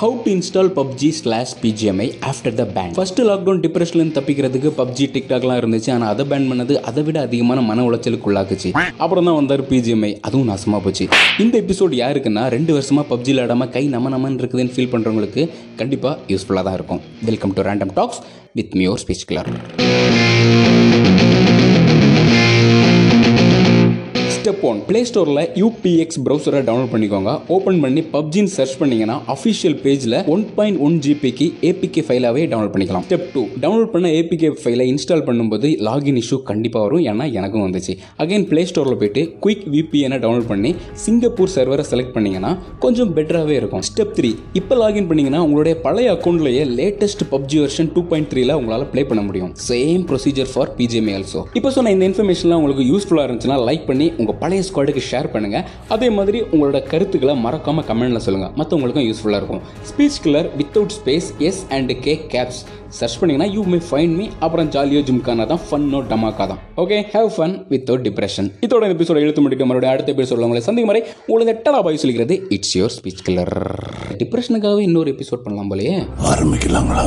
How to install PUBG slash BGMI after the ban first lockdown டிப்ரெஷன்லேருந்து தப்பிக்கிறதுக்கு PUBG டிக்டாக்லாம் இருந்துச்சு. ஆனால் அதை பேன் பண்ணது அதை விட அதிகமான மன உளைச்சலுக்கு உள்ளாக்குச்சு அப்புறம் தான் வந்தார் பிஜிஎம்ஐ அதுவும் நாசமாக போச்சு. இந்த எபிசோட் யாருக்குன்னா ரெண்டு வருஷமாக பப்ஜி விளாடாமல் கை நம்ம நம்மன்னு இருக்குதுன்னு ஃபீல் பண்ணுறவங்களுக்கு கண்டிப்பாக யூஸ்ஃபுல்லாக தான் இருக்கும். Welcome to random talks with மியோர் speech clear step one ஸ்டோரில் யூபிஎக்ஸ் ப்ரௌசரை டவுன்லோட் பண்ணிக்கோங்க. ஓப்பன் பண்ணி பப்ஜின்னு சர்ச் பண்ணீங்கன்னா அஃபிஷியல் பேஜில் ஒன் பாயிண்ட் ஒன் ஜிபிக்கு ஏபிகே ஃபைலாகவே டவுன்லோட் பண்ணிக்கலாம். ஸ்டெப் டூ டவுன்லோட் பண்ண ஏபிகே ஃபைலை இன்ஸ்டால் பண்ணும்போது லாகின் இஷ்யூ கண்டிப்பாக வரும். ஏன்னா எனக்கும் வந்துச்சு. அகைன் பிளே ஸ்டோரில் போயிட்டு குயிக் விபிஎனை டவுன்லோட் பண்ணி சிங்கப்பூர் சர்வரை செலக்ட் பண்ணீங்கன்னா கொஞ்சம் பெட்டராகவே இருக்கும். ஸ்டெப் த்ரீ இப்போ லாகின் பண்ணீங்கன்னா உங்களுடைய பழைய அக்கௌண்ட்லேயே latest PUBG version two point த்ரீல உங்களால் ப்ளே பண்ண முடியும். Same procedure for BGMI also இப்போ சொன்ன இந்த இன்ஃபர்மேஷன்லாம் உங்களுக்கு யூஸ்ஃபுல்லாக இருந்துச்சுன்னா லைக் பண்ணி உங்கள் பழைய ஸ்குவாடுக்கு ஷேர் பண்ணுங்கள் அதே மாதிரி உங்களோட கருத்துக்களை மறக்காமல் கமெண்ட்டில் சொல்லுங்கள் மற்றவங்களுக்கும் யூஸ்ஃபுல்லாக இருக்கும். Speech clear without space S and K caps search பண்ணிங்கன்னா யூ மே ஃபைண்ட் மீ அப்புறம் ஜாலியோ ஜிம்கானா தான் ஃபன்னோ டமாக்கா தான். Okay have fun without depression இதோட இந்த எபிசோட எழுத்து முடிக்க மறுபடியும் அடுத்த எபிசோட உங்களை சந்திக்கும் வரை உங்களுக்கு எட்டலா பாய் சொல்லிக்கிறது இட்ஸ் யோர் ஸ்பீச் கிளர் டிப்ரெஷனுக்காகவே இன்னொரு எபிசோட் பண்ணலாம் போலயே. ஆரம்பிக்கலாங்களா?